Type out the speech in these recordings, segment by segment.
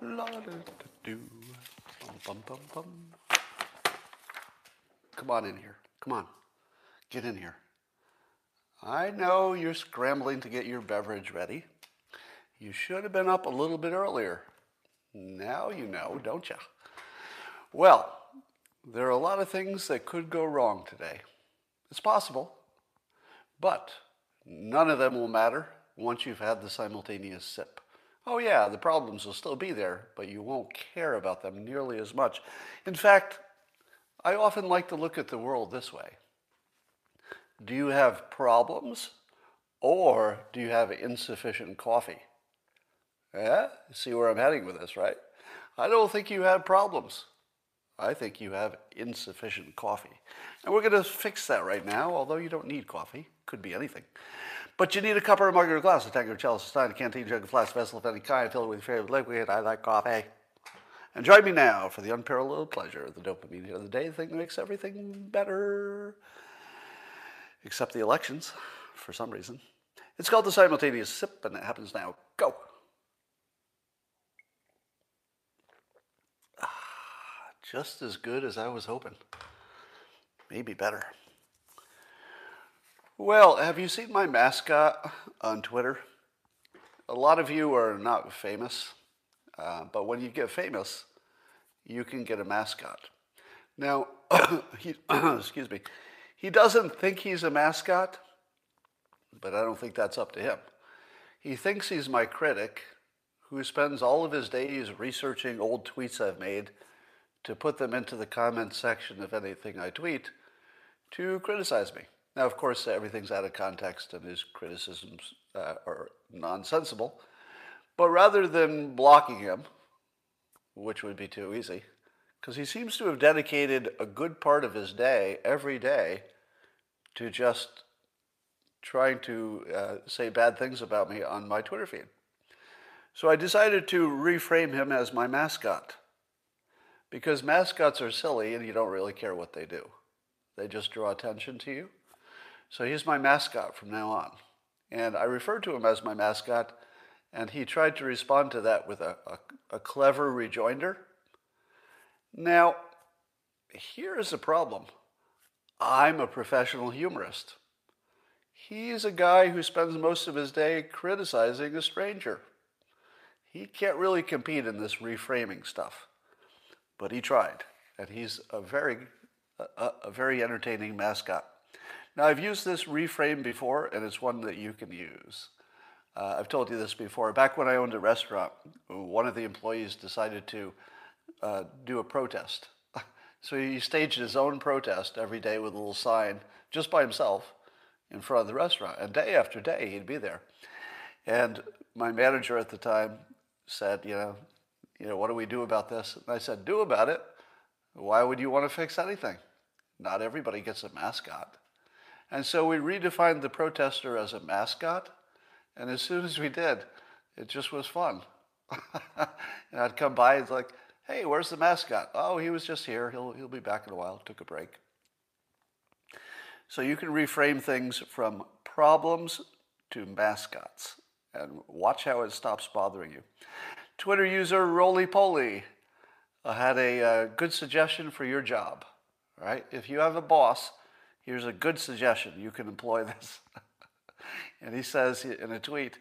La da da bum, bum, bum. Come on in here. Come on. Get in here. I know you're scrambling to get your beverage ready. You should have been up a little bit earlier. Now you know, don't you? Well, there are a lot of things that could go wrong today. It's possible, but none of them will matter once you've had the simultaneous sip. Oh, yeah, the problems will still be there, but you won't care about them nearly as much. In fact, I often like to look at the world this way Do you have problems, or do you have insufficient coffee? Yeah, see where I'm heading with this, right? I don't think you have problems. I think you have insufficient coffee. And we're going to fix that right now, although you don't need coffee. Could be anything. But you need a cup or a mug or a glass, a tank or a chalice, a stein, a canteen, jug, a flask, vessel of any kind, filled with your favorite liquid. I like coffee. And join me now for the unparalleled pleasure of the dopamine of the day, the thing that makes everything better. Except the elections, for some reason. It's called the simultaneous sip, and it happens now. Go. Ah, just as good as I was hoping. Maybe better. Well, have you seen my mascot on Twitter? A lot of you are not famous, uh, but when you get famous, you can get a mascot. Now, he, excuse me, he doesn't think he's a mascot, but I don't think that's up to him. He thinks he's my critic who spends all of his days researching old tweets I've made to put them into the comment section of anything I tweet to criticize me. Now, of course, everything's out of context and his criticisms uh, are nonsensical. But rather than blocking him, which would be too easy, because he seems to have dedicated a good part of his day, every day, to just trying to uh, say bad things about me on my Twitter feed. So I decided to reframe him as my mascot because mascots are silly and you don't really care what they do. They just draw attention to you. So he's my mascot from now on. And I referred to him as my mascot, and he tried to respond to that with a, a, a clever rejoinder. Now, here's the problem I'm a professional humorist. He's a guy who spends most of his day criticizing a stranger. He can't really compete in this reframing stuff but he tried, and he's a very, a, a very entertaining mascot. Now, I've used this reframe before, and it's one that you can use. Uh, I've told you this before. Back when I owned a restaurant, one of the employees decided to uh, do a protest. so he staged his own protest every day with a little sign, just by himself, in front of the restaurant. And day after day, he'd be there. And my manager at the time said, you know, you know, what do we do about this? And I said, do about it. Why would you want to fix anything? Not everybody gets a mascot. And so we redefined the protester as a mascot. And as soon as we did, it just was fun. and I'd come by and like, hey, where's the mascot? Oh, he was just here. He'll, he'll be back in a while. Took a break. So you can reframe things from problems to mascots and watch how it stops bothering you. Twitter user Roly Poly uh, had a uh, good suggestion for your job. Right? If you have a boss, here's a good suggestion. You can employ this. and he says in a tweet,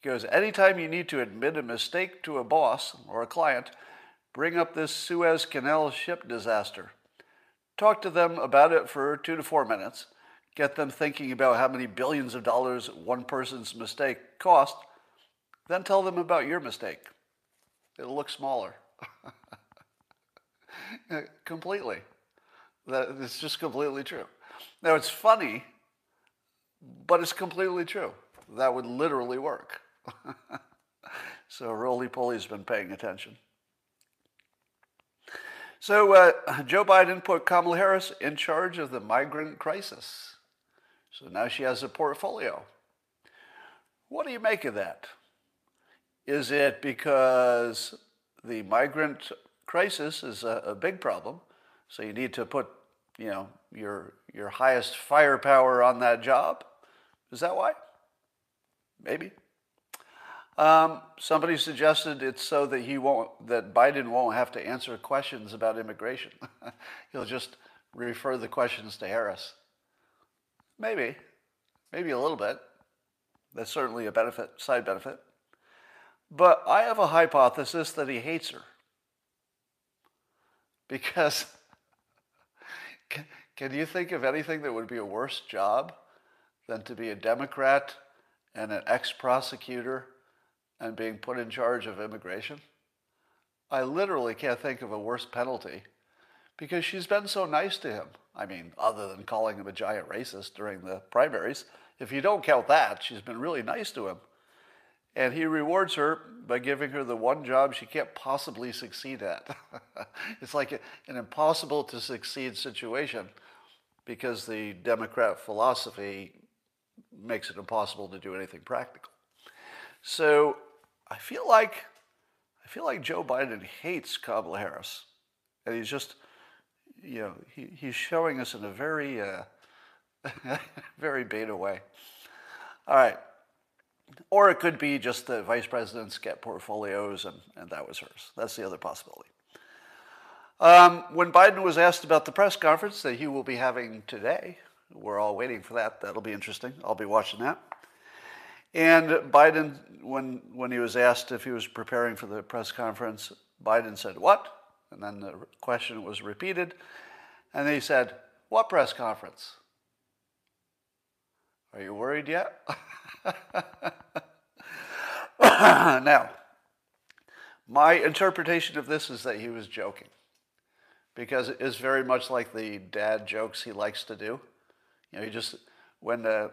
he goes, Anytime you need to admit a mistake to a boss or a client, bring up this Suez Canal ship disaster. Talk to them about it for two to four minutes. Get them thinking about how many billions of dollars one person's mistake cost. Then tell them about your mistake it'll look smaller. completely. That it's just completely true. Now it's funny, but it's completely true. That would literally work. so Roly Poly's been paying attention. So uh, Joe Biden put Kamala Harris in charge of the migrant crisis. So now she has a portfolio. What do you make of that? Is it because the migrant crisis is a, a big problem, so you need to put, you know, your your highest firepower on that job? Is that why? Maybe. Um, somebody suggested it's so that he won't, that Biden won't have to answer questions about immigration. He'll just refer the questions to Harris. Maybe, maybe a little bit. That's certainly a benefit, side benefit. But I have a hypothesis that he hates her. Because can, you think of anything that would be a worse job than to be a Democrat and an ex prosecutor and being put in charge of immigration? I literally can't think of a worse penalty because she's been so nice to him. I mean, other than calling him a giant racist during the primaries, if you don't count that, she's been really nice to him. And he rewards her by giving her the one job she can't possibly succeed at. it's like an impossible to succeed situation because the Democrat philosophy makes it impossible to do anything practical. So I feel like I feel like Joe Biden hates Kamala Harris, and he's just, you know, he, he's showing us in a very, uh, very beta way. All right. Or it could be just the vice presidents get portfolios and, and that was hers. That's the other possibility. Um, when Biden was asked about the press conference that he will be having today, we're all waiting for that. That'll be interesting. I'll be watching that. And Biden, when, when he was asked if he was preparing for the press conference, Biden said, What? And then the question was repeated. And he said, What press conference? Are you worried yet? now, my interpretation of this is that he was joking because it's very much like the dad jokes he likes to do. You know, he just, when, uh,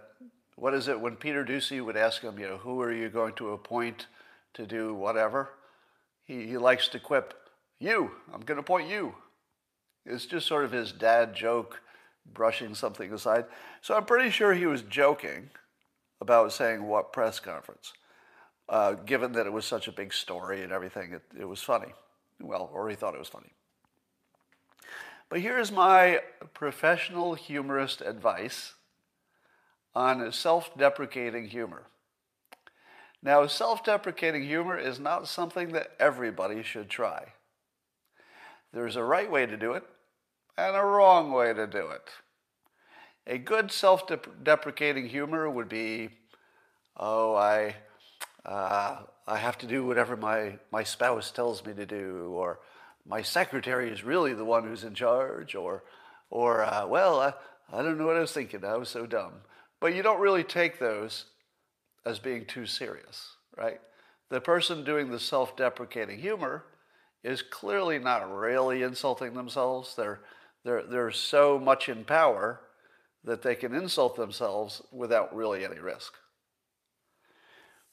what is it, when Peter Doocy would ask him, you know, who are you going to appoint to do whatever? He, he likes to quip, you, I'm going to appoint you. It's just sort of his dad joke, brushing something aside. So I'm pretty sure he was joking about saying what press conference, uh, given that it was such a big story and everything. It, it was funny. Well, or he thought it was funny. But here's my professional humorist advice on self deprecating humor. Now, self deprecating humor is not something that everybody should try. There's a right way to do it and a wrong way to do it. A good self deprecating humor would be, oh, I, uh, I have to do whatever my, my spouse tells me to do, or my secretary is really the one who's in charge, or, or uh, well, I, I don't know what I was thinking. I was so dumb. But you don't really take those as being too serious, right? The person doing the self deprecating humor is clearly not really insulting themselves. They're, they're, they're so much in power that they can insult themselves without really any risk.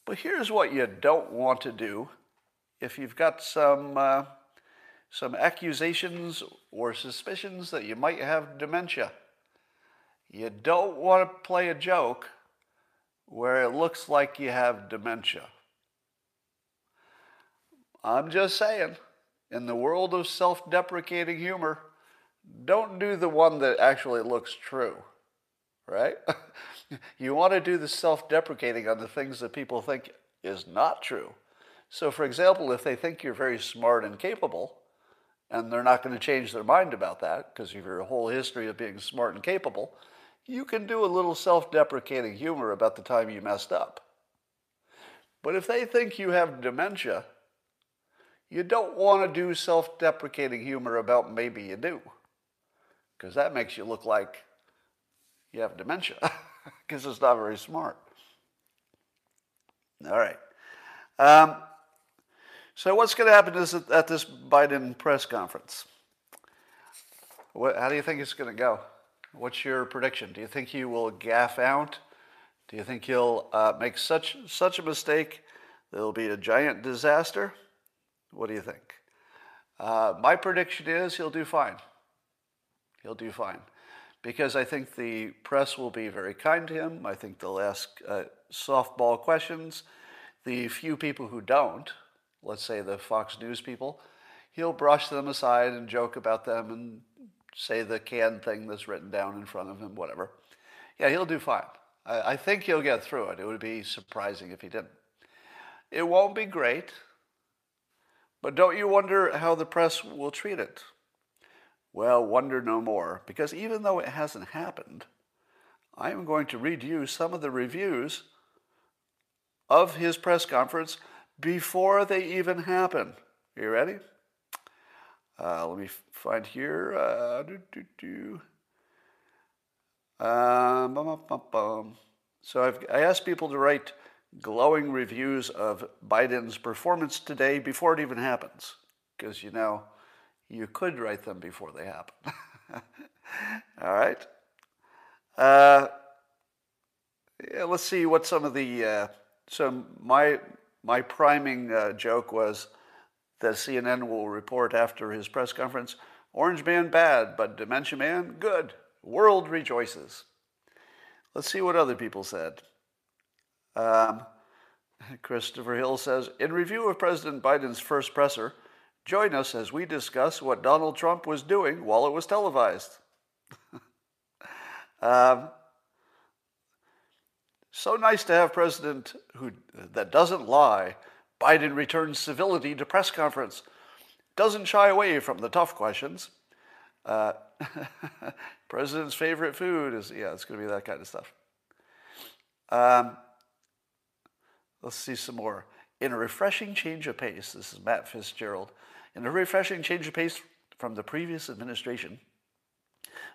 But here's what you don't want to do if you've got some. Uh, some accusations or suspicions that you might have dementia. You don't want to play a joke where it looks like you have dementia. I'm just saying, in the world of self deprecating humor, don't do the one that actually looks true, right? you want to do the self deprecating on the things that people think is not true. So, for example, if they think you're very smart and capable, and they're not going to change their mind about that because of your whole history of being smart and capable, you can do a little self deprecating humor about the time you messed up. But if they think you have dementia, you don't want to do self deprecating humor about maybe you do, because that makes you look like you have dementia, because it's not very smart. All right. Um, so, what's going to happen is at this Biden press conference? What, how do you think it's going to go? What's your prediction? Do you think he will gaff out? Do you think he'll uh, make such such a mistake that it'll be a giant disaster? What do you think? Uh, my prediction is he'll do fine. He'll do fine because I think the press will be very kind to him. I think they'll ask uh, softball questions. The few people who don't let's say the Fox News people, he'll brush them aside and joke about them and say the canned thing that's written down in front of him, whatever. Yeah, he'll do fine. I, I think he'll get through it. It would be surprising if he didn't. It won't be great, but don't you wonder how the press will treat it? Well, wonder no more, because even though it hasn't happened, I am going to read you some of the reviews of his press conference before they even happen. Are you ready? Uh, let me find here. Uh, doo, doo, doo. Um, bum, bum, bum, so I've, I asked people to write glowing reviews of Biden's performance today before it even happens, because you know you could write them before they happen. All right. Uh, yeah, let's see what some of the. Uh, so my my priming uh, joke was that CNN will report after his press conference: Orange Man bad, but Dementia Man good. World rejoices. Let's see what other people said. Um, Christopher Hill says In review of President Biden's first presser, join us as we discuss what Donald Trump was doing while it was televised. um, so nice to have president who that doesn't lie. Biden returns civility to press conference, doesn't shy away from the tough questions. Uh, president's favorite food is yeah, it's going to be that kind of stuff. Um, let's see some more. In a refreshing change of pace, this is Matt Fitzgerald. In a refreshing change of pace from the previous administration,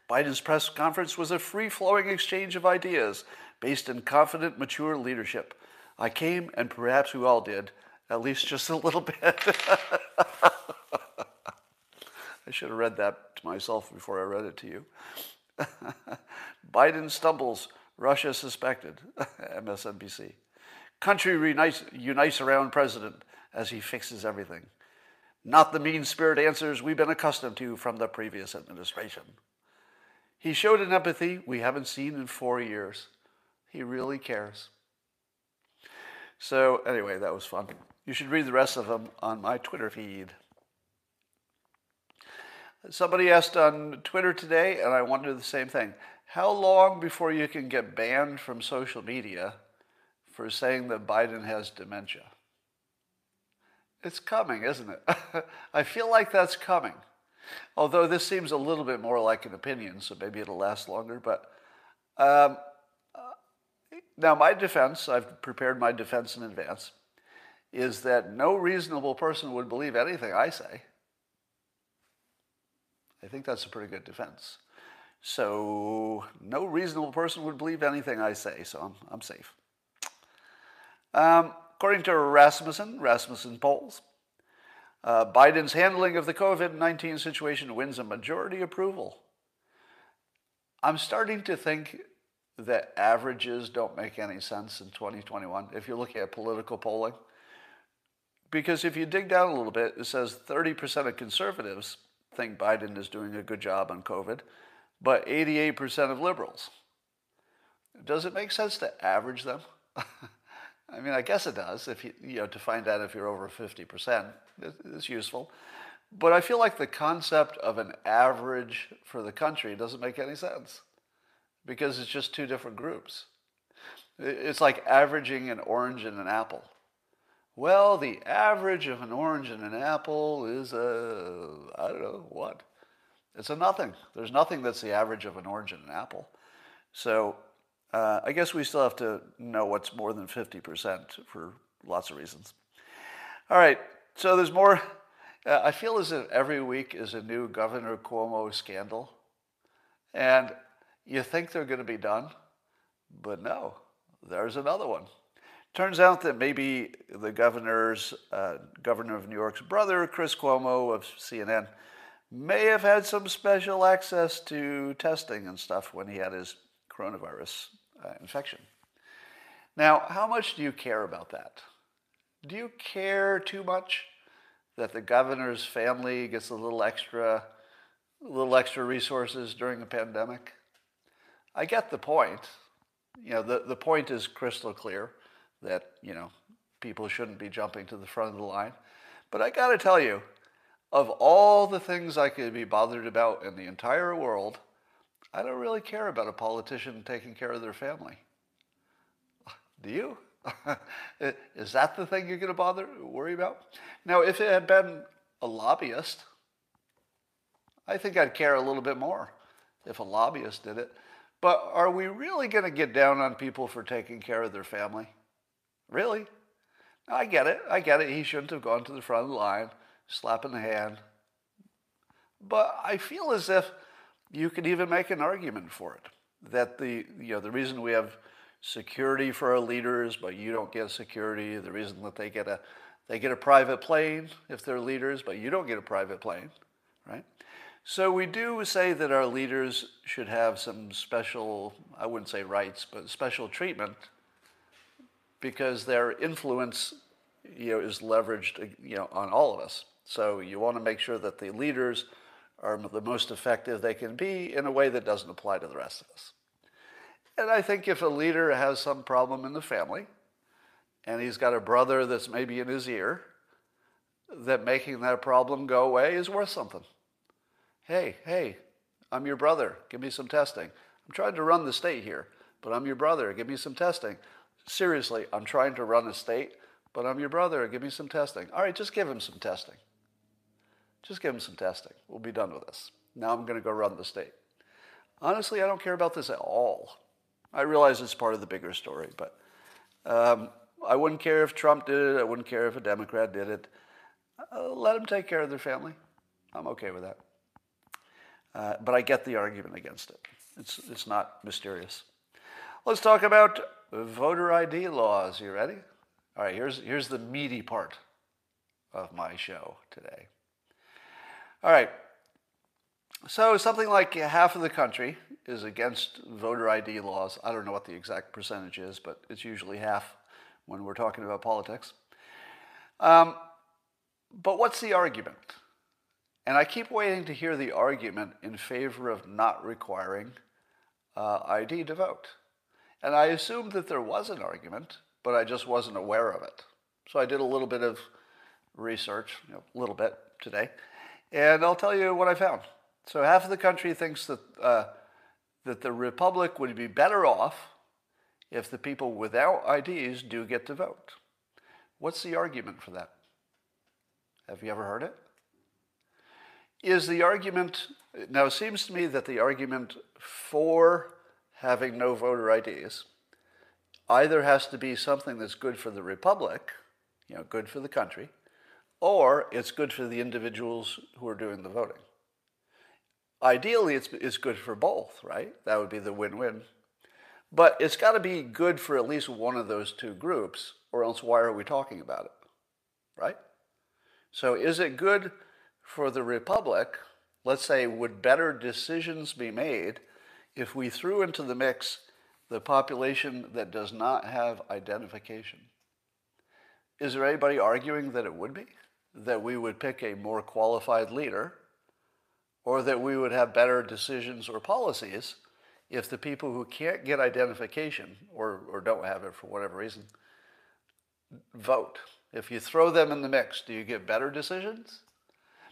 Biden's press conference was a free flowing exchange of ideas based in confident, mature leadership. I came, and perhaps we all did, at least just a little bit. I should have read that to myself before I read it to you. Biden stumbles, Russia suspected, MSNBC. Country reunites, unites around president as he fixes everything. Not the mean spirit answers we've been accustomed to from the previous administration. He showed an empathy we haven't seen in four years. He really cares. So, anyway, that was fun. You should read the rest of them on my Twitter feed. Somebody asked on Twitter today, and I wondered the same thing. How long before you can get banned from social media for saying that Biden has dementia? It's coming, isn't it? I feel like that's coming. Although this seems a little bit more like an opinion, so maybe it'll last longer. But um, now, my defense, I've prepared my defense in advance, is that no reasonable person would believe anything I say. I think that's a pretty good defense. So no reasonable person would believe anything I say, so I'm, I'm safe. Um, according to Rasmussen, Rasmussen polls, uh, Biden's handling of the COVID 19 situation wins a majority approval. I'm starting to think that averages don't make any sense in 2021 if you're looking at political polling. Because if you dig down a little bit, it says 30% of conservatives think Biden is doing a good job on COVID, but 88% of liberals. Does it make sense to average them? I mean, I guess it does. If you, you know, to find out if you're over 50%, it's useful. But I feel like the concept of an average for the country doesn't make any sense because it's just two different groups. It's like averaging an orange and an apple. Well, the average of an orange and an apple is a, I don't know, what? It's a nothing. There's nothing that's the average of an orange and an apple. So uh, I guess we still have to know what's more than 50% for lots of reasons. All right, so there's more. Uh, I feel as if every week is a new Governor Cuomo scandal. And you think they're going to be done, but no, there's another one. Turns out that maybe the governor's, uh, governor of New York's brother, Chris Cuomo of CNN, may have had some special access to testing and stuff when he had his coronavirus uh, infection. Now, how much do you care about that? Do you care too much that the governor's family gets a little extra, a little extra resources during a pandemic? I get the point. You know, the, the point is crystal clear that, you know, people shouldn't be jumping to the front of the line. But I got to tell you, of all the things I could be bothered about in the entire world, I don't really care about a politician taking care of their family. Do you? Is that the thing you're going to bother worry about? Now, if it had been a lobbyist, I think I'd care a little bit more if a lobbyist did it. But are we really going to get down on people for taking care of their family? Really? I get it. I get it. He shouldn't have gone to the front of the line, slapping the hand. But I feel as if you could even make an argument for it. That the you know the reason we have security for our leaders, but you don't get security, the reason that they get a they get a private plane if they're leaders, but you don't get a private plane, right? So we do say that our leaders should have some special, I wouldn't say rights, but special treatment because their influence you know, is leveraged you know, on all of us. So you want to make sure that the leaders are the most effective they can be in a way that doesn't apply to the rest of us. And I think if a leader has some problem in the family, and he's got a brother that's maybe in his ear, that making that problem go away is worth something. Hey, hey, I'm your brother. Give me some testing. I'm trying to run the state here, but I'm your brother. Give me some testing. Seriously, I'm trying to run a state, but I'm your brother. Give me some testing. All right, just give him some testing. Just give him some testing. We'll be done with this. Now I'm going to go run the state. Honestly, I don't care about this at all. I realize it's part of the bigger story, but um, I wouldn't care if Trump did it. I wouldn't care if a Democrat did it. Uh, let them take care of their family. I'm okay with that. Uh, but I get the argument against it. It's, it's not mysterious. Let's talk about voter ID laws. You ready? All right, here's, here's the meaty part of my show today. All right, so something like half of the country is against voter ID laws. I don't know what the exact percentage is, but it's usually half when we're talking about politics. Um, but what's the argument? And I keep waiting to hear the argument in favor of not requiring uh, ID to vote. And I assumed that there was an argument, but I just wasn't aware of it. So I did a little bit of research, you know, a little bit today, and I'll tell you what I found. So half of the country thinks that uh, that the republic would be better off if the people without IDs do get to vote. What's the argument for that? Have you ever heard it? is the argument, now it seems to me that the argument for having no voter IDs either has to be something that's good for the republic, you know, good for the country, or it's good for the individuals who are doing the voting. Ideally, it's, it's good for both, right? That would be the win win. But it's got to be good for at least one of those two groups, or else why are we talking about it, right? So is it good for the Republic, let's say, would better decisions be made if we threw into the mix the population that does not have identification? Is there anybody arguing that it would be? That we would pick a more qualified leader? Or that we would have better decisions or policies if the people who can't get identification or, or don't have it for whatever reason vote? If you throw them in the mix, do you get better decisions?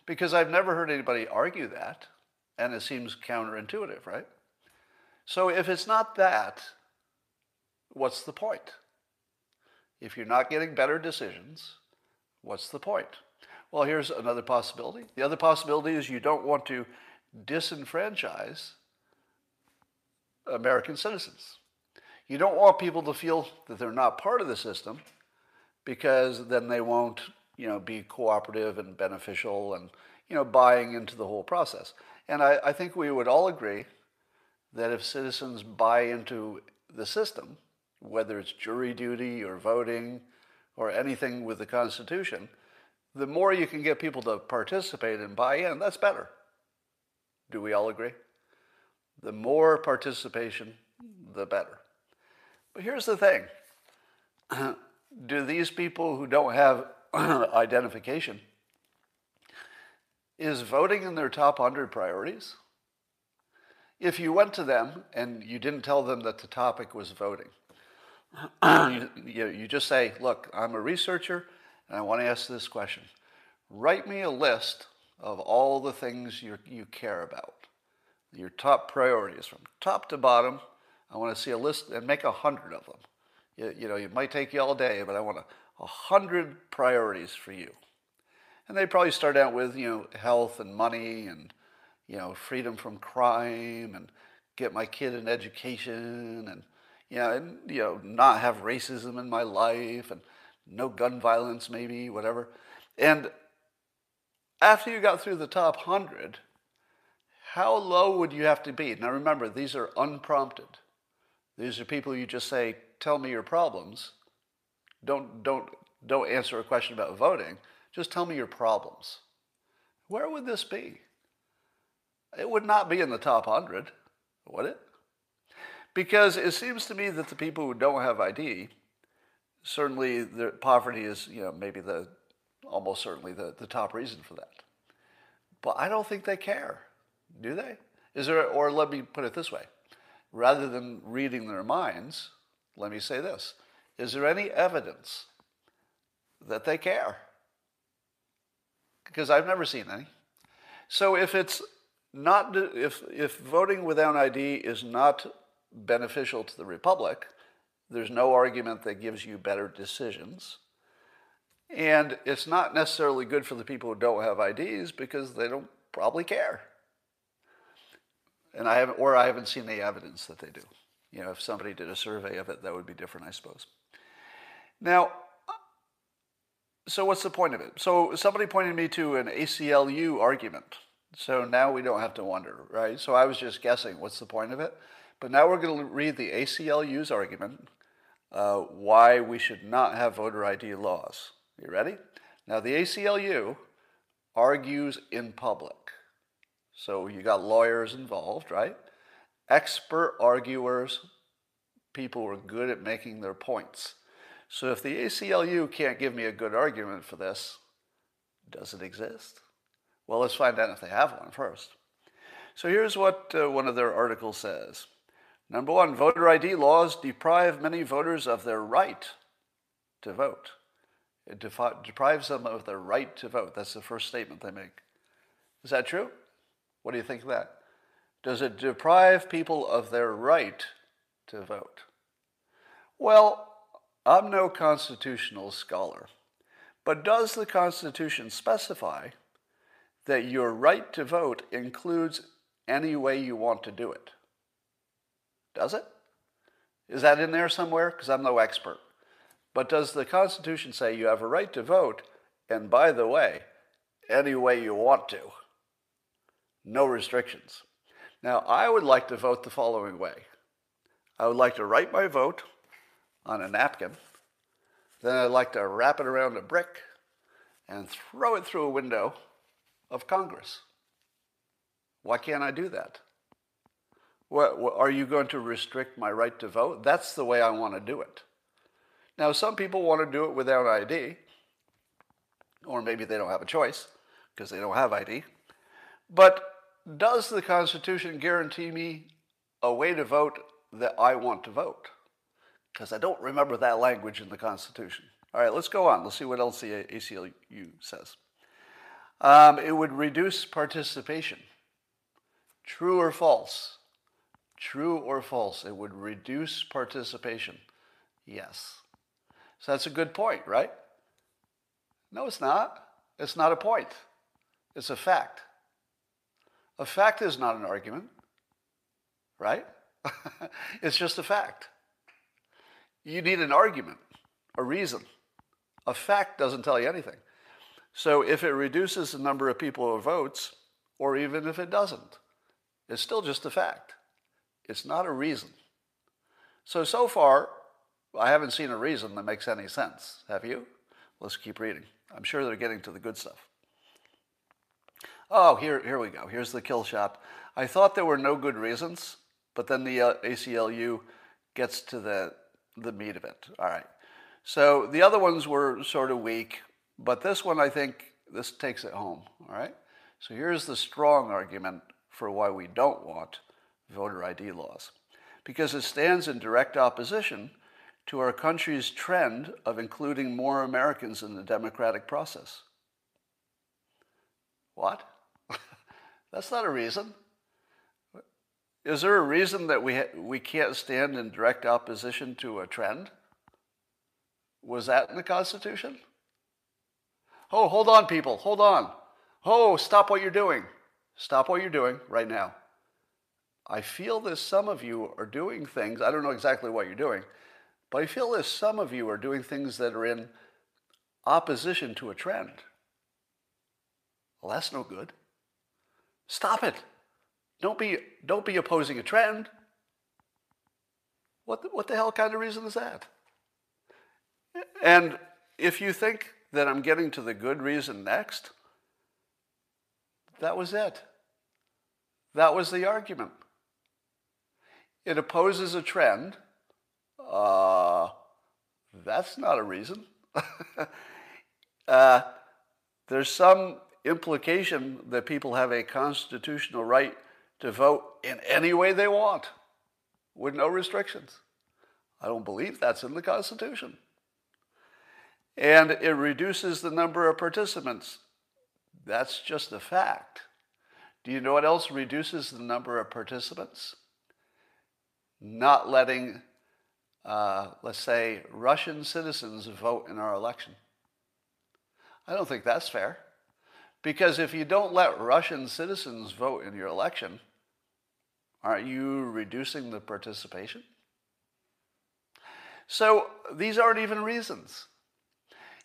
Because I've never heard anybody argue that, and it seems counterintuitive, right? So if it's not that, what's the point? If you're not getting better decisions, what's the point? Well, here's another possibility. The other possibility is you don't want to disenfranchise American citizens. You don't want people to feel that they're not part of the system because then they won't you know, be cooperative and beneficial and, you know, buying into the whole process. And I, I think we would all agree that if citizens buy into the system, whether it's jury duty or voting or anything with the Constitution, the more you can get people to participate and buy in, that's better. Do we all agree? The more participation, the better. But here's the thing do these people who don't have identification. Is voting in their top 100 priorities? If you went to them and you didn't tell them that the topic was voting, you, you, just say, Look, I'm a researcher and I want to ask this question. Write me a list of all the things you you care about, your top priorities from top to bottom. I want to see a list and make a hundred of them. You, you know, it might take you all day, but I want a, a hundred priorities for you. And they probably start out with, you know, health and money and, you know, freedom from crime and get my kid an education and, you know, and, you know, not have racism in my life and no gun violence maybe, whatever. And after you got through the top 100, how low would you have to be? Now remember, these are unprompted. These are people you just say, tell me your problems. Don't, don't, don't answer a question about voting. Just tell me your problems. Where would this be? It would not be in the top 100, would it? Because it seems to me that the people who don't have ID, certainly the poverty is, you know, maybe the, almost certainly the, the top reason for that. But I don't think they care, do they? Is there, or let me put it this way rather than reading their minds, let me say this Is there any evidence that they care? Because I've never seen any. So if it's not, if, if voting without ID is not beneficial to the republic, there's no argument that gives you better decisions. And it's not necessarily good for the people who don't have IDs because they don't probably care. And I haven't, or I haven't seen the evidence that they do. You know, if somebody did a survey of it, that would be different, I suppose. Now, so what's the point of it? So somebody pointed me to an ACLU argument. So now we don't have to wonder, right? So I was just guessing what's the point of it. But now we're going to read the ACLU's argument uh, why we should not have voter ID laws. You ready? Now, the ACLU argues in public. So you got lawyers involved, right? Expert arguers, people who are good at making their points. So if the ACLU can't give me a good argument for this, does it exist? Well, let's find out if they have one first. So here's what uh, one of their articles says. Number one, voter ID laws deprive many voters of their right to vote. It defi- deprives them of their right to vote. That's the first statement they make. Is that true? What do you think of that? Does it deprive people of their right to vote? Well, I'm no constitutional scholar, but does the Constitution specify that your right to vote includes any way you want to do it? Does it? Is that in there somewhere? Because I'm no expert. But does the Constitution say you have a right to vote, and by the way, any way you want to? No restrictions. Now, I would like to vote the following way I would like to write my vote on a napkin, then I'd like to wrap it around a brick and throw it through a window of Congress. Why can't I do that? What, what, are you going to restrict my right to vote? That's the way I want to do it. Now, some people want to do it without ID, or maybe they don't have a choice because they don't have ID. But does the Constitution guarantee me a way to vote that I want to vote? Because I don't remember that language in the Constitution. All right, let's go on. Let's see what else the ACLU says. Um, it would reduce participation. True or false? True or false? It would reduce participation. Yes. So that's a good point, right? No, it's not. It's not a point. It's a fact. A fact is not an argument, right? it's just a fact. You need an argument, a reason. A fact doesn't tell you anything. So if it reduces the number of people who votes, or even if it doesn't, it's still just a fact. It's not a reason. So, so far, I haven't seen a reason that makes any sense. Have you? Let's keep reading. I'm sure they're getting to the good stuff. Oh, here, here we go. Here's the kill shot. I thought there were no good reasons, but then the uh, ACLU gets to the, the meat of it. All right. So the other ones were sort of weak, but this one, I think, this takes it home. All right. So here's the strong argument for why we don't want voter ID laws. Because it stands in direct opposition to our country's trend of including more Americans in the democratic process. What? That's not a reason. Is there a reason that we, we can't stand in direct opposition to a trend? Was that in the Constitution? Oh, hold on, people, hold on. Oh, stop what you're doing. Stop what you're doing right now. I feel that some of you are doing things, I don't know exactly what you're doing, but I feel that some of you are doing things that are in opposition to a trend. Well, that's no good. Stop it. Don't be, don't be opposing a trend. What the, what the hell kind of reason is that? And if you think that I'm getting to the good reason next, that was it. That was the argument. It opposes a trend. Uh, that's not a reason. uh, there's some implication that people have a constitutional right to vote in any way they want with no restrictions. I don't believe that's in the Constitution. And it reduces the number of participants. That's just a fact. Do you know what else reduces the number of participants? Not letting, uh, let's say, Russian citizens vote in our election. I don't think that's fair. Because if you don't let Russian citizens vote in your election, aren't you reducing the participation? So these aren't even reasons.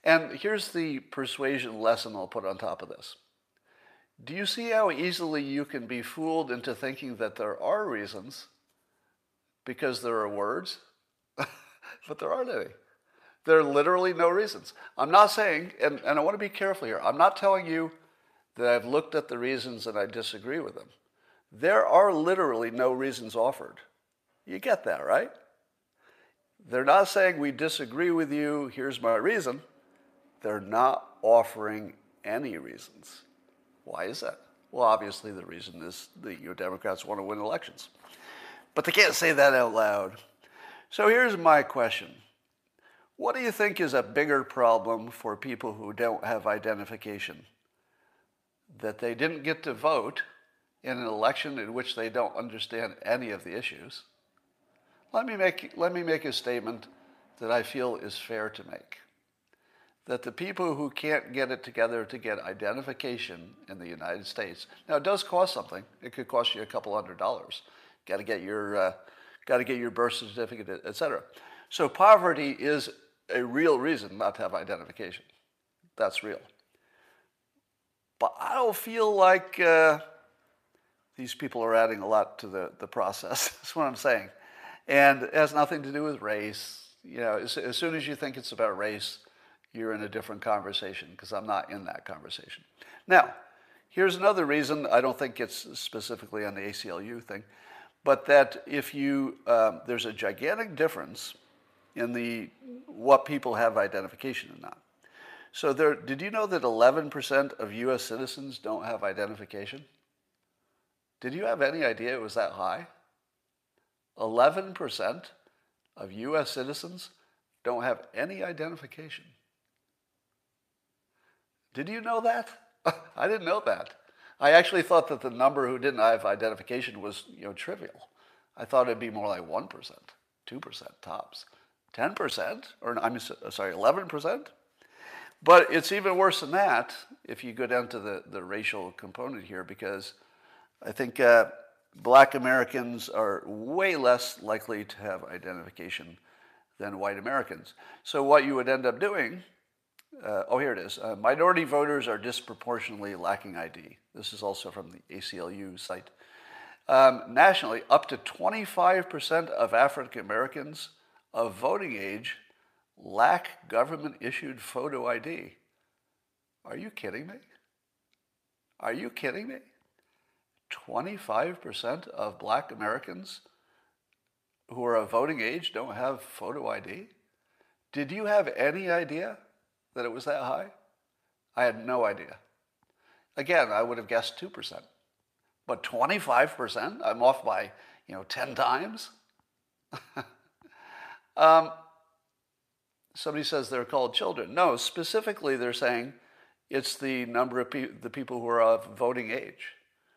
And here's the persuasion lesson I'll put on top of this. Do you see how easily you can be fooled into thinking that there are reasons because there are words? but there aren't any. There are literally no reasons. I'm not saying, and, and I want to be careful here, I'm not telling you that I've looked at the reasons and I disagree with them. There are literally no reasons offered. You get that, right? They're not saying we disagree with you, here's my reason. They're not offering any reasons. Why is that? Well, obviously, the reason is that you Democrats want to win elections. But they can't say that out loud. So here's my question What do you think is a bigger problem for people who don't have identification? That they didn't get to vote in an election in which they don't understand any of the issues? Let me make, let me make a statement that I feel is fair to make. That the people who can't get it together to get identification in the United States, now it does cost something. It could cost you a couple hundred dollars. Got to get your, uh, got to get your birth certificate, et cetera. So poverty is a real reason not to have identification. That's real. But I don't feel like uh, these people are adding a lot to the, the process. That's what I'm saying. And it has nothing to do with race. You know, as, as soon as you think it's about race, you're in a different conversation because I'm not in that conversation. Now, here's another reason I don't think it's specifically on the ACLU thing, but that if you, um, there's a gigantic difference in the what people have identification and not. So there, did you know that 11% of U.S. citizens don't have identification? Did you have any idea it was that high? 11% of US citizens don't have any identification. Did you know that? I didn't know that. I actually thought that the number who didn't have identification was, you know, trivial. I thought it'd be more like 1%, 2% tops. 10%, or I'm sorry, 11%. But it's even worse than that if you go down to the, the racial component here, because I think uh, black Americans are way less likely to have identification than white Americans. So what you would end up doing, uh, oh, here it is. Uh, minority voters are disproportionately lacking ID. This is also from the ACLU site. Um, nationally, up to 25% of African Americans of voting age lack government issued photo ID. Are you kidding me? Are you kidding me? 25% of black Americans who are of voting age don't have photo ID? Did you have any idea that it was that high? I had no idea. Again, I would have guessed 2%. But 25%? I'm off by, you know, 10 times? um, somebody says they're called children. No, specifically they're saying it's the number of pe- the people who are of voting age.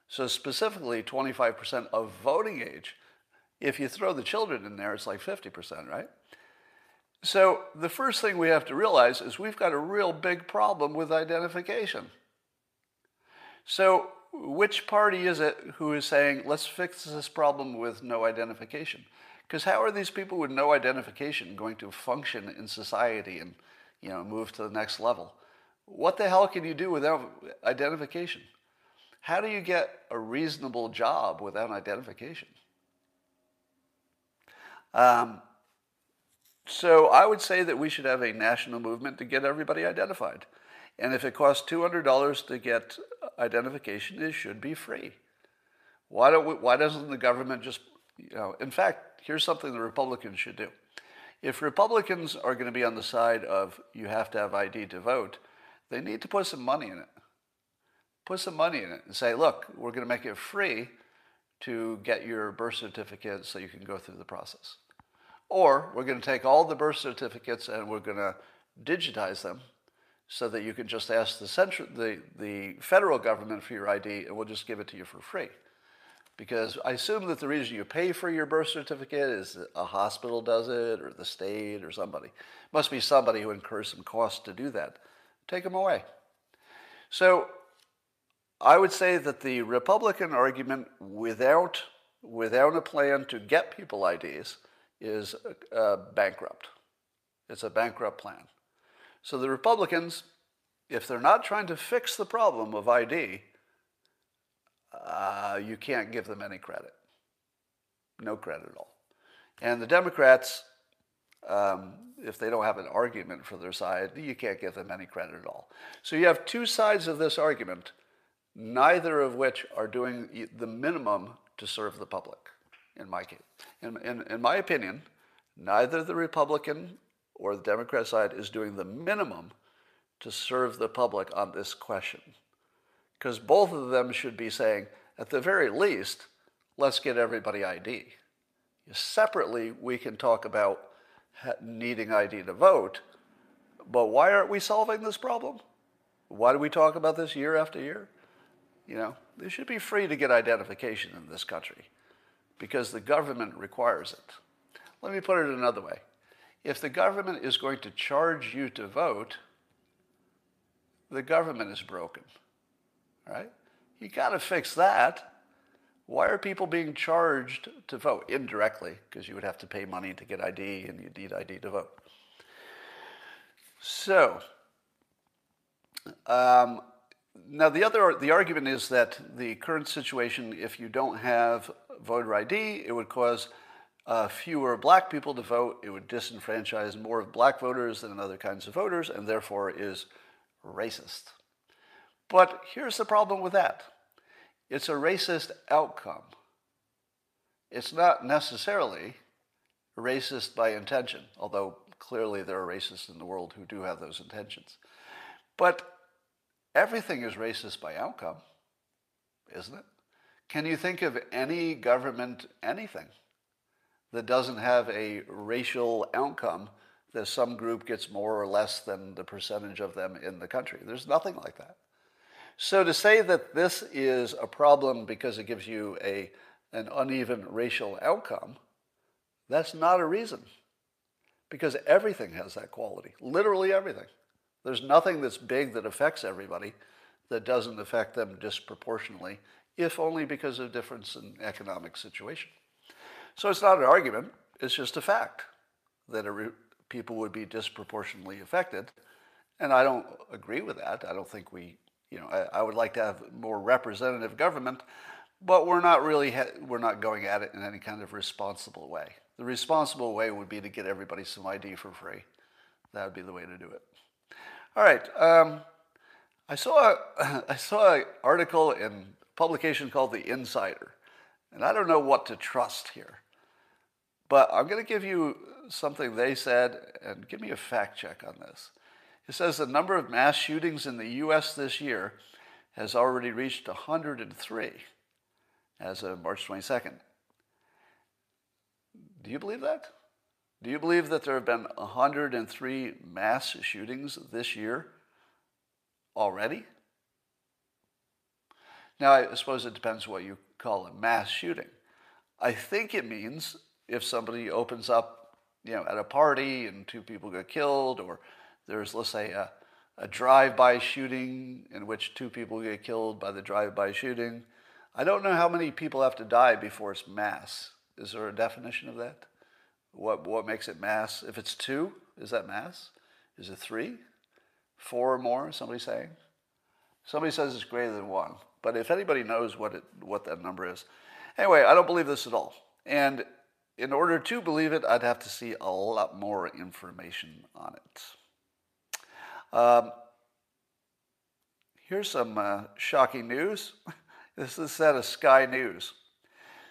So specifically 25% of voting age. If you throw the children in there, it's like 50%, right? So the first thing we have to realize is we've got a real big problem with identification. So which party is it who is saying, let's fix this problem with no identification? Because how are these people with no identification going to function in society and you know, move to the next level? What the hell can you do without identification? How do you get a reasonable job without identification? Um, so I would say that we should have a national movement to get everybody identified. And if it costs $200 to get identification, it should be free. Why, don't we, why doesn't the government just, you know, in fact, here's something the Republicans should do. If Republicans are going to be on the side of you have to have ID to vote, they need to put some money in it. Put some money in it and say, look, we're going to make it free to get your birth certificate so you can go through the process. Or we're going to take all the birth certificates and we're going to digitize them so that you can just ask the, central, the, the federal government for your ID and we'll just give it to you for free. Because I assume that the reason you pay for your birth certificate is a hospital does it or the state or somebody. Must be somebody who incurs some cost to do that. Take them away. So I would say that the Republican argument without, without a plan to get people IDs is uh, bankrupt. It's a bankrupt plan. So the Republicans, if they're not trying to fix the problem of ID, uh, you can't give them any credit. No credit at all. And the Democrats, um, if they don't have an argument for their side, you can't give them any credit at all. So you have two sides of this argument, neither of which are doing the minimum to serve the public in my case. In, in, in my opinion, neither the Republican or the Democrat side is doing the minimum to serve the public on this question. Because both of them should be saying, at the very least, let's get everybody ID. Separately, we can talk about needing ID to vote, but why aren't we solving this problem? Why do we talk about this year after year? You know, they should be free to get identification in this country because the government requires it. Let me put it another way. If the government is going to charge you to vote, the government is broken, right? You got to fix that. Why are people being charged to vote indirectly? Because you would have to pay money to get ID and you need ID to vote. So, um, now the other the argument is that the current situation, if you don't have voter ID, it would cause uh, fewer black people to vote. It would disenfranchise more of black voters than other kinds of voters, and therefore is racist. But here's the problem with that it's a racist outcome. It's not necessarily racist by intention, although clearly there are racists in the world who do have those intentions. But everything is racist by outcome, isn't it? Can you think of any government, anything, that doesn't have a racial outcome that some group gets more or less than the percentage of them in the country? There's nothing like that. So to say that this is a problem because it gives you a, an uneven racial outcome, that's not a reason. Because everything has that quality, literally everything. There's nothing that's big that affects everybody that doesn't affect them disproportionately if only because of difference in economic situation. So it's not an argument, it's just a fact that re- people would be disproportionately affected. And I don't agree with that. I don't think we, you know, I, I would like to have more representative government, but we're not really, ha- we're not going at it in any kind of responsible way. The responsible way would be to get everybody some ID for free. That would be the way to do it. All right. Um, I saw I saw an article in a publication called The Insider. And I don't know what to trust here. But I'm going to give you something they said and give me a fact check on this. It says the number of mass shootings in the U.S. this year has already reached 103 as of March 22nd. Do you believe that? Do you believe that there have been 103 mass shootings this year already? Now, I suppose it depends what you call a mass shooting. I think it means if somebody opens up you know, at a party and two people get killed, or there's, let's say, a, a drive-by shooting in which two people get killed by the drive-by shooting. I don't know how many people have to die before it's mass. Is there a definition of that? What, what makes it mass? If it's two, is that mass? Is it three? Four or more, somebody saying? Somebody says it's greater than one. But if anybody knows what, it, what that number is. Anyway, I don't believe this at all. And in order to believe it, I'd have to see a lot more information on it. Um, here's some uh, shocking news. this is out of Sky News.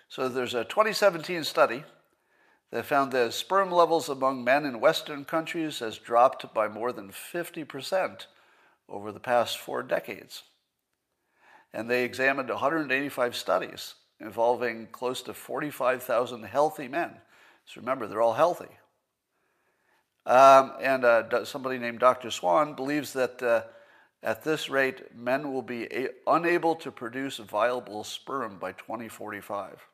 So there's a 2017 study that found that sperm levels among men in Western countries has dropped by more than 50% over the past four decades. And they examined 185 studies involving close to 45,000 healthy men. So remember, they're all healthy. Um, and uh, somebody named Dr. Swan believes that uh, at this rate, men will be a- unable to produce viable sperm by 2045.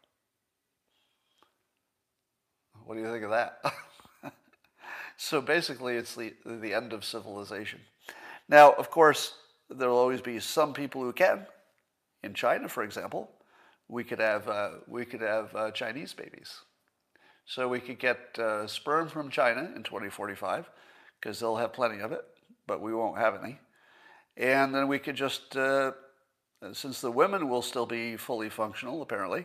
What do you think of that? so basically, it's the, the end of civilization. Now, of course, there will always be some people who can. In China, for example, we could have, uh, we could have uh, Chinese babies. So we could get uh, sperm from China in 2045 because they'll have plenty of it, but we won't have any. And then we could just, uh, since the women will still be fully functional, apparently,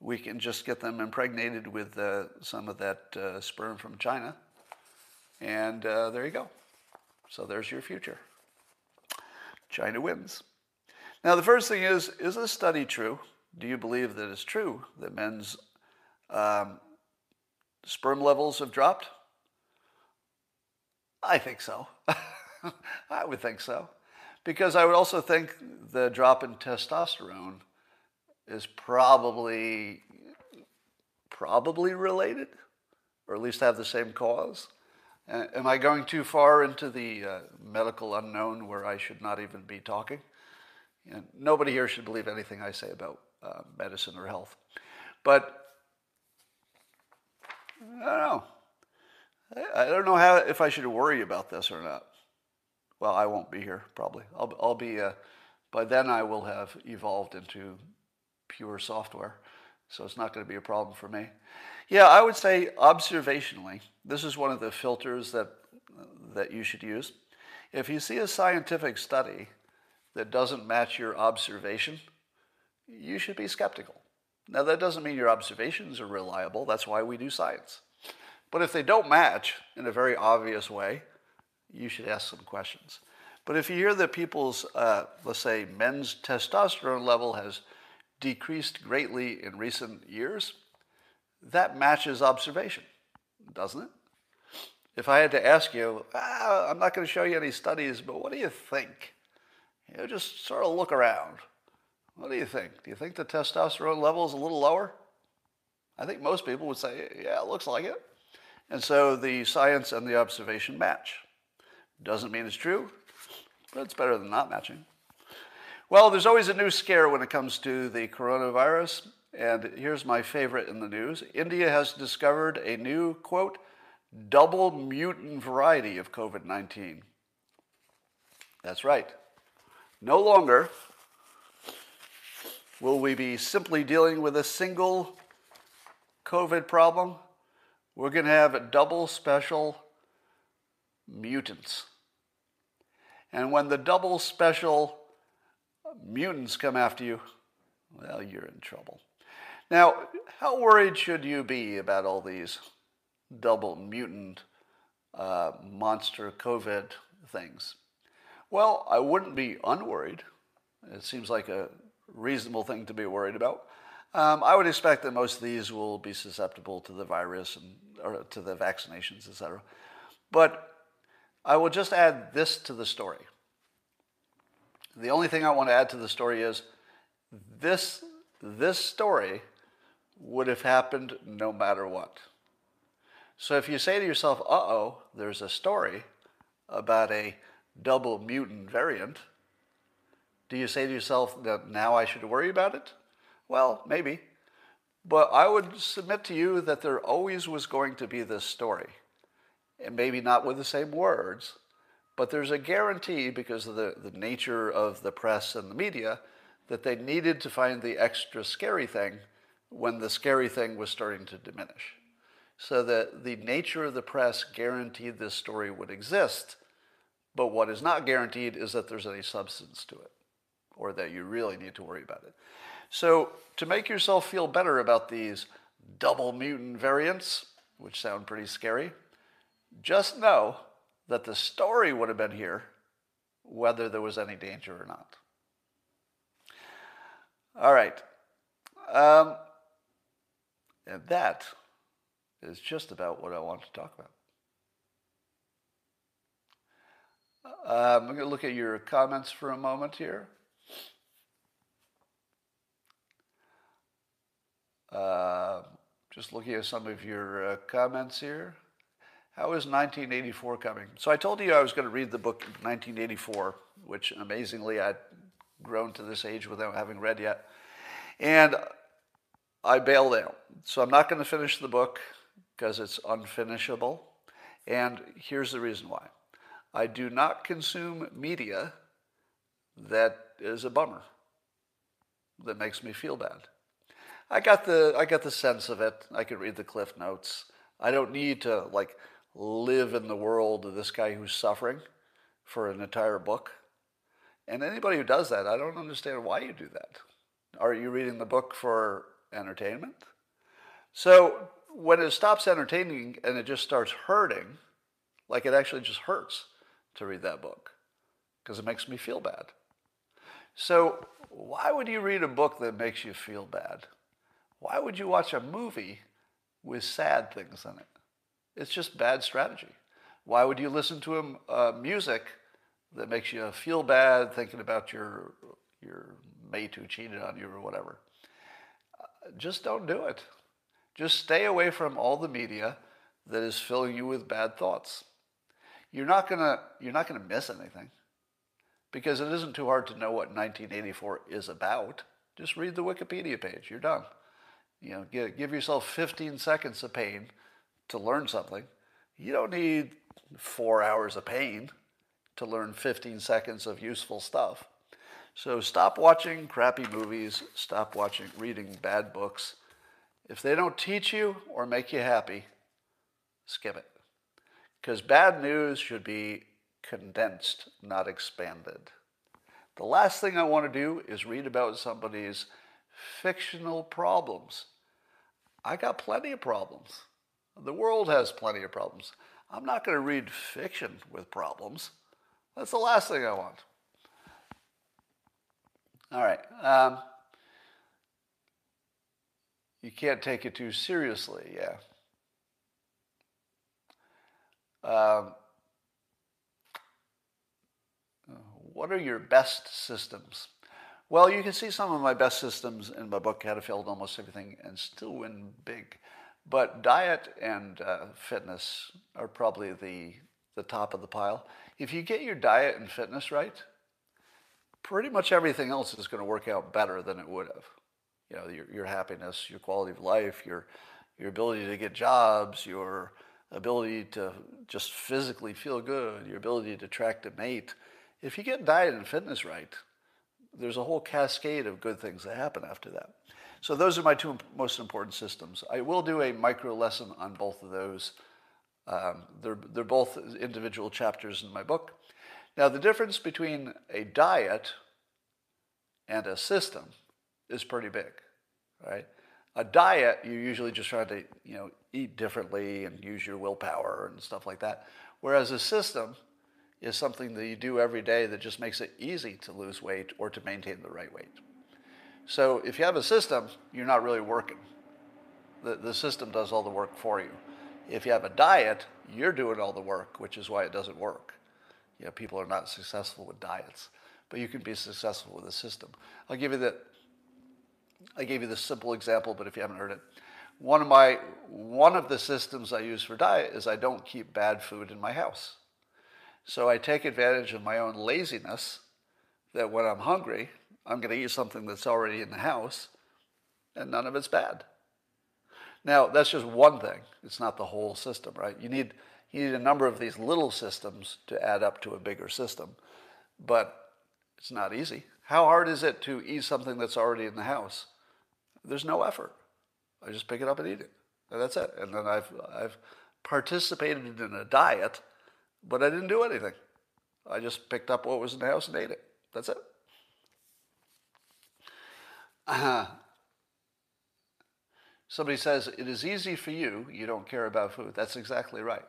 we can just get them impregnated with uh, some of that uh, sperm from China. And there you go. So there's your future. China wins. Now, the first thing is is this study true? Do you believe that it's true that men's um, sperm levels have dropped? I think so. I would think so. Because I would also think the drop in testosterone is probably probably related, or at least have the same cause. Uh, am I going too far into the uh, medical unknown where I should not even be talking? Nobody here should believe anything I say about uh, medicine or health. But I don't know. I, I don't know how if I should worry about this or not. Well, I won't be here probably. I'll, I'll be. Uh, by then, I will have evolved into pure software, so it's not going to be a problem for me. Yeah, I would say observationally, this is one of the filters that, that you should use. If you see a scientific study that doesn't match your observation, you should be skeptical. Now, that doesn't mean your observations are reliable. That's why we do science. But if they don't match in a very obvious way, you should ask some questions. But if you hear that people's, uh, let's say, men's testosterone level has decreased greatly in recent years, that matches observation, doesn't it? If I had to ask you, ah, I'm not going to show you any studies, but what do you think? You know, just sort of look around. What do you think? Do you think the testosterone level is a little lower? I think most people would say, yeah, it looks like it. And so the science and the observation match. Doesn't mean it's true, but it's better than not matching. Well, there's always a new scare when it comes to the coronavirus. And here's my favorite in the news India has discovered a new, quote, double mutant variety of COVID 19. That's right. No longer will we be simply dealing with a single COVID problem. We're going to have double special mutants. And when the double special mutants come after you, well, you're in trouble. Now, how worried should you be about all these double mutant uh, monster COVID things? Well, I wouldn't be unworried. It seems like a reasonable thing to be worried about. Um, I would expect that most of these will be susceptible to the virus and or to the vaccinations, etc. But I will just add this to the story. The only thing I want to add to the story is this this story would have happened no matter what. So if you say to yourself, uh oh, there's a story about a double mutant variant, do you say to yourself that now I should worry about it? Well, maybe. But I would submit to you that there always was going to be this story. And maybe not with the same words, but there's a guarantee because of the, the nature of the press and the media that they needed to find the extra scary thing when the scary thing was starting to diminish. So that the nature of the press guaranteed this story would exist, but what is not guaranteed is that there's any substance to it or that you really need to worry about it. So, to make yourself feel better about these double mutant variants, which sound pretty scary, just know that the story would have been here whether there was any danger or not. All right. Um, and that is just about what I want to talk about. Um, I'm going to look at your comments for a moment here. Uh, just looking at some of your uh, comments here. How is 1984 coming? So I told you I was going to read the book 1984, which amazingly I'd grown to this age without having read yet. And I bailed out. So I'm not going to finish the book because it's unfinishable. And here's the reason why I do not consume media that is a bummer, that makes me feel bad. I got the I got the sense of it. I could read the cliff notes. I don't need to like live in the world of this guy who's suffering for an entire book. And anybody who does that, I don't understand why you do that. Are you reading the book for entertainment? So when it stops entertaining and it just starts hurting, like it actually just hurts to read that book because it makes me feel bad. So why would you read a book that makes you feel bad? Why would you watch a movie with sad things in it? It's just bad strategy. Why would you listen to a, uh, music that makes you feel bad thinking about your your mate who cheated on you or whatever? Uh, just don't do it. Just stay away from all the media that is filling you with bad thoughts. You're not gonna you're not gonna miss anything because it isn't too hard to know what 1984 is about. Just read the Wikipedia page. You're done. You know, give, give yourself 15 seconds of pain to learn something. You don't need four hours of pain to learn 15 seconds of useful stuff. So stop watching crappy movies, stop watching, reading bad books. If they don't teach you or make you happy, skip it. Because bad news should be condensed, not expanded. The last thing I want to do is read about somebody's fictional problems. I got plenty of problems. The world has plenty of problems. I'm not going to read fiction with problems. That's the last thing I want. All right. Um, you can't take it too seriously, yeah. Um, what are your best systems? Well, you can see some of my best systems in my book, How to Fail Almost Everything and Still Win Big. But diet and uh, fitness are probably the, the top of the pile. If you get your diet and fitness right, pretty much everything else is going to work out better than it would have. You know, your, your happiness, your quality of life, your, your ability to get jobs, your ability to just physically feel good, your ability to attract a mate. If you get diet and fitness right, there's a whole cascade of good things that happen after that. So those are my two most important systems. I will do a micro lesson on both of those. Um, they're, they're both individual chapters in my book. Now, the difference between a diet and a system is pretty big, right? A diet, you usually just try to, you know, eat differently and use your willpower and stuff like that. Whereas a system, is something that you do every day that just makes it easy to lose weight or to maintain the right weight. So if you have a system, you're not really working. The, the system does all the work for you. If you have a diet, you're doing all the work, which is why it doesn't work. You know, people are not successful with diets, but you can be successful with a system. I'll give you the, I gave you the simple example, but if you haven't heard it, one of my one of the systems I use for diet is I don't keep bad food in my house. So I take advantage of my own laziness that when I'm hungry, I'm going to eat something that's already in the house and none of it's bad. Now, that's just one thing. It's not the whole system, right? You need, you need a number of these little systems to add up to a bigger system. But it's not easy. How hard is it to eat something that's already in the house? There's no effort. I just pick it up and eat it. And that's it. And then I've, I've participated in a diet, but I didn't do anything. I just picked up what was in the house and ate it. That's it. Uh, somebody says, It is easy for you, you don't care about food. That's exactly right.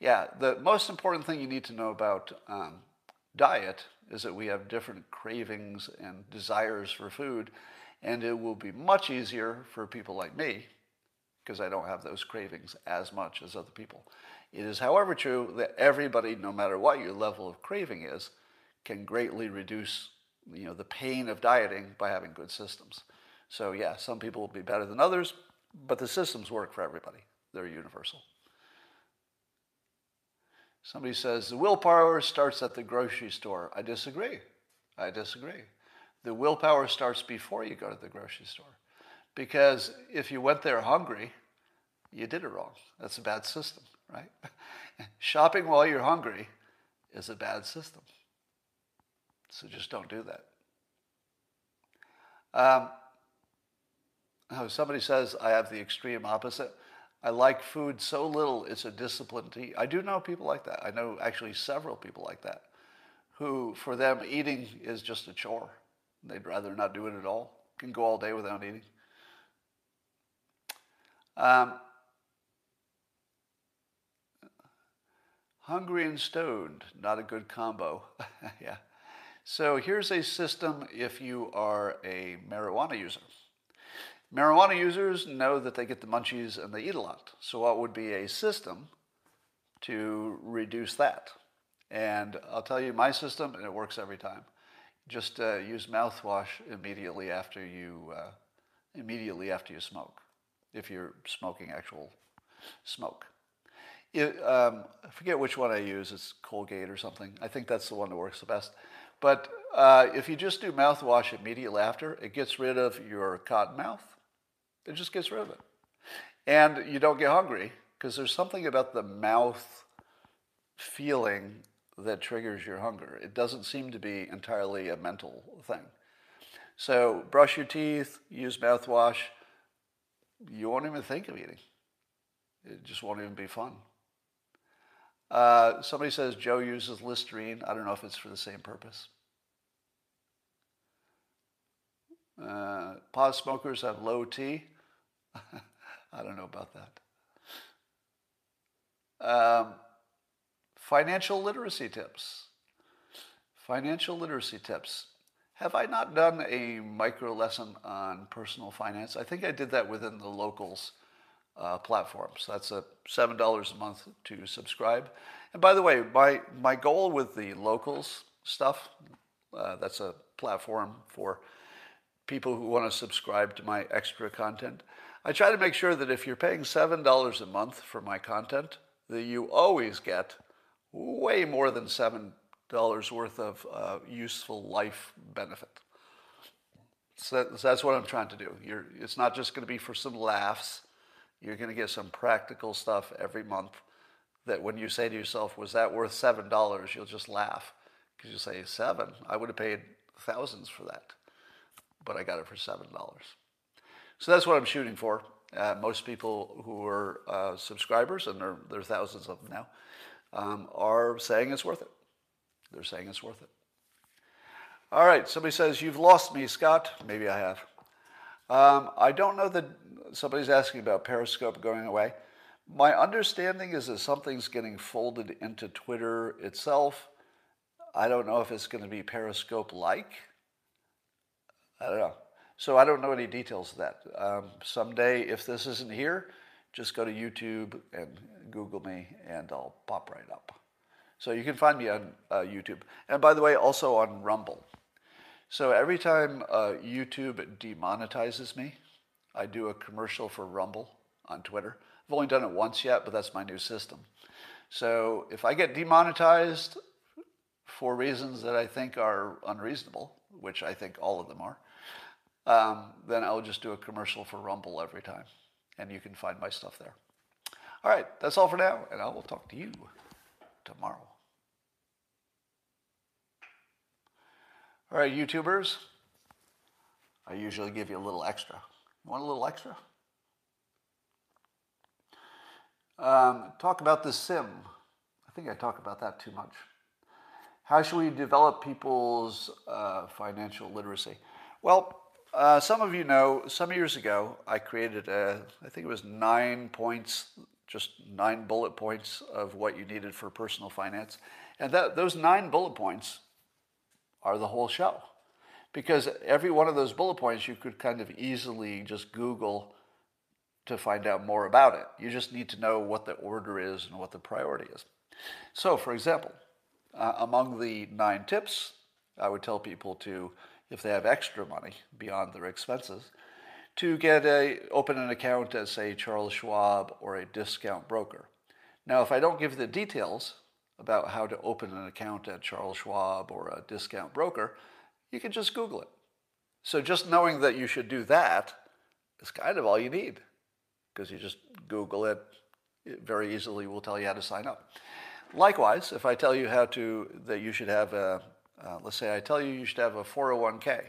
Yeah, the most important thing you need to know about um, diet is that we have different cravings and desires for food, and it will be much easier for people like me because I don't have those cravings as much as other people. It is, however, true that everybody, no matter what your level of craving is, can greatly reduce you know, the pain of dieting by having good systems. So yeah, some people will be better than others, but the systems work for everybody. They're universal. Somebody says the willpower starts at the grocery store. I disagree. I disagree. The willpower starts before you go to the grocery store. Because if you went there hungry, you did it wrong. That's a bad system, right? Shopping while you're hungry is a bad system. So just don't do that. Um, oh, somebody says I have the extreme opposite. I like food so little, it's a discipline to eat. I do know people like that. I know actually several people like that who, for them, eating is just a chore. They'd rather not do it at all. Can go all day without eating. Um, hungry and stoned, not a good combo. yeah. So here's a system if you are a marijuana user. Marijuana users know that they get the munchies and they eat a lot. So what would be a system to reduce that? And I'll tell you my system, and it works every time. Just uh, use mouthwash immediately after you uh, immediately after you smoke, if you're smoking actual smoke. Um, I forget which one I use. It's Colgate or something. I think that's the one that works the best. But uh, if you just do mouthwash immediately after, it gets rid of your cotton mouth. It just gets rid of it. And you don't get hungry because there's something about the mouth feeling that triggers your hunger. It doesn't seem to be entirely a mental thing. So brush your teeth, use mouthwash. You won't even think of eating. It just won't even be fun. Uh, somebody says Joe uses Listerine. I don't know if it's for the same purpose. Uh, pot smokers have low T. I don't know about that. Um, financial literacy tips. Financial literacy tips. Have I not done a micro lesson on personal finance? I think I did that within the locals uh, platforms. That's a seven dollars a month to subscribe. And by the way, my my goal with the locals stuff, uh, that's a platform for people who want to subscribe to my extra content. I try to make sure that if you're paying seven dollars a month for my content, that you always get way more than seven dollars worth of uh, useful life benefit. So, that's what I'm trying to do. You're, it's not just going to be for some laughs. You're going to get some practical stuff every month that when you say to yourself, was that worth $7? You'll just laugh because you say, seven? I would have paid thousands for that. But I got it for $7. So that's what I'm shooting for. Uh, most people who are uh, subscribers, and there, there, are thousands of them now, um, are saying it's worth it. They're saying it's worth it. All right, somebody says, You've lost me, Scott. Maybe I have. Um, I don't know that somebody's asking about Periscope going away. My understanding is that something's getting folded into Twitter itself. I don't know if it's going to be Periscope like. I don't know. So I don't know any details of that. Um, someday, if this isn't here, just go to YouTube and Google me, and I'll pop right up. So you can find me on uh, YouTube. And by the way, also on Rumble. So every time uh, YouTube demonetizes me, I do a commercial for Rumble on Twitter. I've only done it once yet, but that's my new system. So if I get demonetized for reasons that I think are unreasonable, which I think all of them are, um, then I'll just do a commercial for Rumble every time. and you can find my stuff there. All right, that's all for now, and I will talk to you tomorrow. All right, YouTubers, I usually give you a little extra. Want a little extra? Um, talk about the sim. I think I talk about that too much. How should we develop people's uh, financial literacy? Well, uh, some of you know, some years ago, I created a, I think it was nine points, just nine bullet points of what you needed for personal finance. And that, those nine bullet points are the whole show. Because every one of those bullet points you could kind of easily just Google to find out more about it. You just need to know what the order is and what the priority is. So, for example, uh, among the nine tips, I would tell people to, if they have extra money beyond their expenses, to get a open an account at say Charles Schwab or a discount broker. Now, if I don't give the details about how to open an account at Charles Schwab or a discount broker, you can just Google it. So just knowing that you should do that is kind of all you need because you just Google it, it very easily will tell you how to sign up. Likewise, if I tell you how to, that you should have a, uh, let's say I tell you you should have a 401k,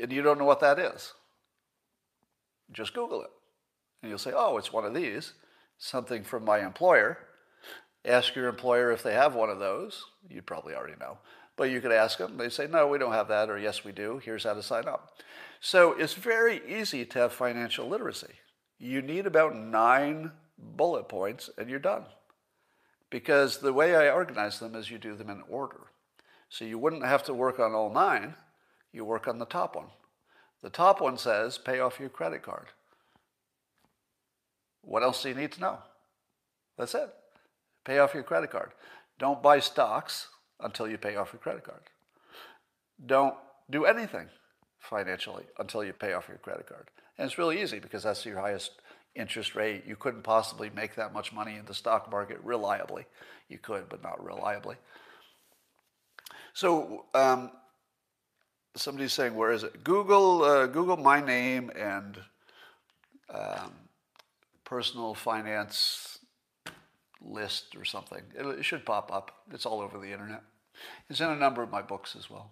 and you don't know what that is, just Google it. And you'll say, oh, it's one of these, something from my employer. Ask your employer if they have one of those. You probably already know. But you could ask them. They say, no, we don't have that, or yes, we do. Here's how to sign up. So it's very easy to have financial literacy. You need about nine bullet points, and you're done. Because the way I organize them is you do them in order. So you wouldn't have to work on all nine, you work on the top one. The top one says pay off your credit card. What else do you need to know? That's it. Pay off your credit card. Don't buy stocks until you pay off your credit card. Don't do anything financially until you pay off your credit card. And it's really easy because that's your highest interest rate. You couldn't possibly make that much money in the stock market reliably. You could, but not reliably. So um, somebody's saying, where is it? Google, uh, Google my name and um, personal finance list or something. It, should pop up. It's all over the internet. It's in a number of my books as well.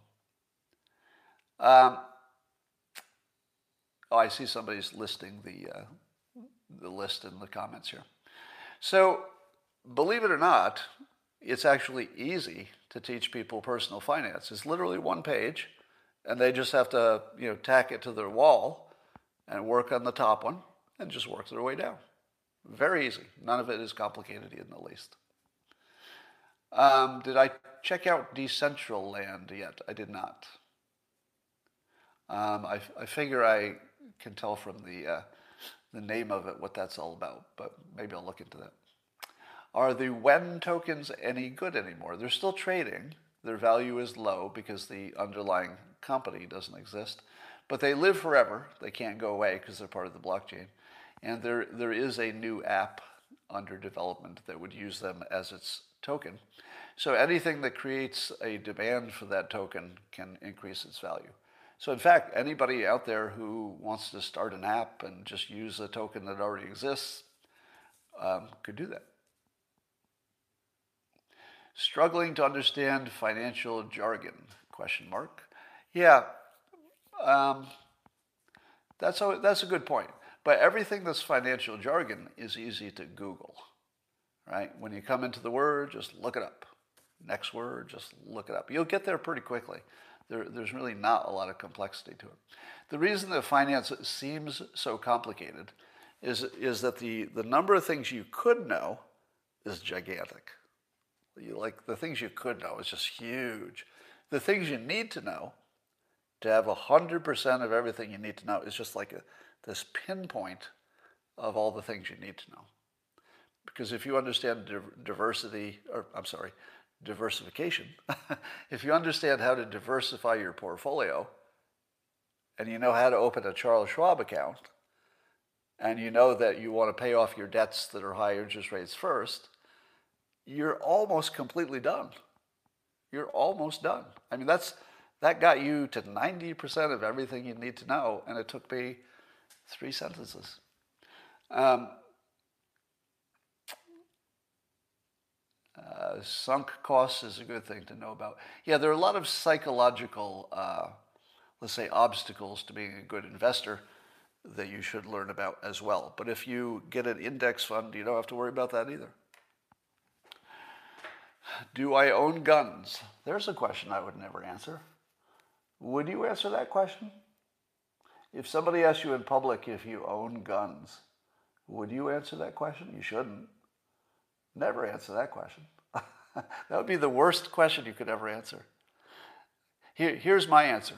Um, oh, I see somebody's listing the uh, the list in the comments here. So, believe it or not, it's actually easy to teach people personal finance. It's literally one page, and they just have to you know tack it to their wall and work on the top one and just work their way down. Very easy. None of it is complicated in the least. Um, did I check out Decentraland yet? I did not. Um, I, I, figure I can tell from the, uh, the name of it what that's all about, but maybe I'll look into that. Are the WEN tokens any good anymore? They're still trading. Their value is low because the underlying company doesn't exist, but they live forever. They can't go away because they're part of the blockchain. And there, there is a new app under development that would use them as its token. So anything that creates a demand for that token can increase its value. So in fact, anybody out there who wants to start an app and just use a token that already exists um, could do that. Struggling to understand financial jargon? Question mark. Yeah, um, that's a, that's a good point. But everything that's financial jargon is easy to Google, right? When you come into the word, just look it up. Next word, just look it up. You'll get there pretty quickly. There, there's really not a lot of complexity to it. The reason that finance seems so complicated is, is that the, the number of things you could know is gigantic. You, like the things you could know is just huge. The things you need to know to have 100% of everything you need to know is just like a, this pinpoint of all the things you need to know. Because if you understand diversity, or I'm sorry, diversification, if you understand how to diversify your portfolio, and you know how to open a Charles Schwab account, and you know that you want to pay off your debts that are high interest rates first, you're almost completely done. You're almost done. I mean, that's that got you to 90% of everything you need to know, and it took me Three sentences. Um, uh, sunk costs is a good thing to know about. Yeah, there are a lot of psychological, uh, let's say, obstacles to being a good investor that you should learn about as well. But if you get an index fund, you don't have to worry about that either. Do I own guns? There's a question I would never answer. Would you answer that question? If somebody asked you in public if you own guns, would you answer that question? You shouldn't. Never answer that question. that would be the worst question you could ever answer. Here, here's my answer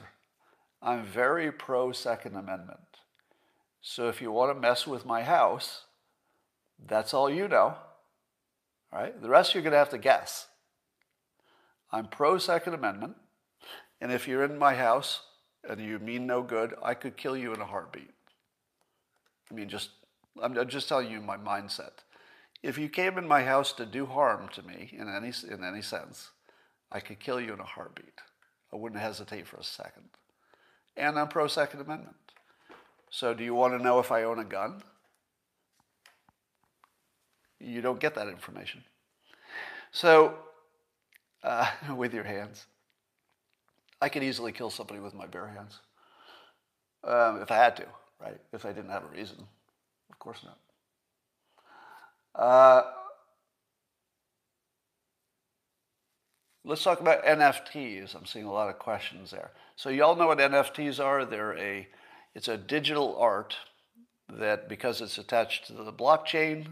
I'm very pro Second Amendment. So if you want to mess with my house, that's all you know. All right? The rest you're going to have to guess. I'm pro Second Amendment, and if you're in my house and you mean no good, I could kill you in a heartbeat. I mean, just I'm just telling you my mindset. If you came in my house to do harm to me in any in any sense, I could kill you in a heartbeat. I wouldn't hesitate for a second. And I'm pro Second Amendment. So, do you want to know if I own a gun? You don't get that information. So, uh, with your hands, I could easily kill somebody with my bare hands um, if I had to, right? If I didn't have a reason. Of course not. Uh, let's talk about NFTs. I'm seeing a lot of questions there. So, y'all know what NFTs are? They're a it's a digital art that, because it's attached to the blockchain,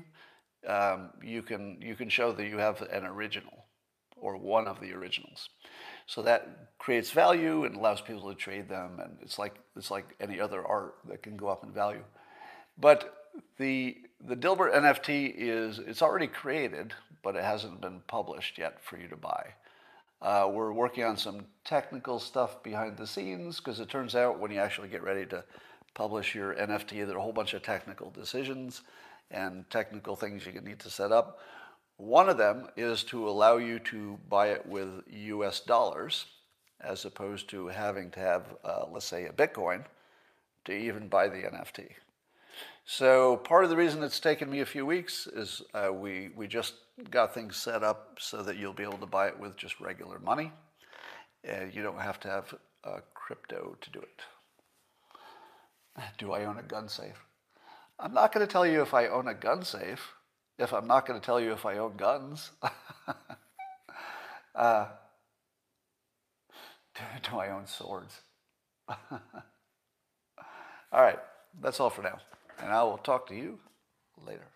um, you can you can show that you have an original or one of the originals. So that creates value and allows people to trade them, and it's like it's like any other art that can go up in value. But the the Dilbert NFT is it's already created, but it hasn't been published yet for you to buy. Uh, we're working on some technical stuff behind the scenes because it turns out when you actually get ready to publish your NFT, there are a whole bunch of technical decisions and technical things you need to set up. One of them is to allow you to buy it with US dollars as opposed to having to have, uh, let's say, a Bitcoin to even buy the NFT. So part of the reason it's taken me a few weeks is uh, we, we just got things set up so that you'll be able to buy it with just regular money. And you don't have to have uh, crypto to do it. Do I own a gun safe? I'm not going to tell you if I own a gun safe if I'm not going to tell you if I own guns. uh, do, do I own swords? all right, that's all for now. And I will talk to you later.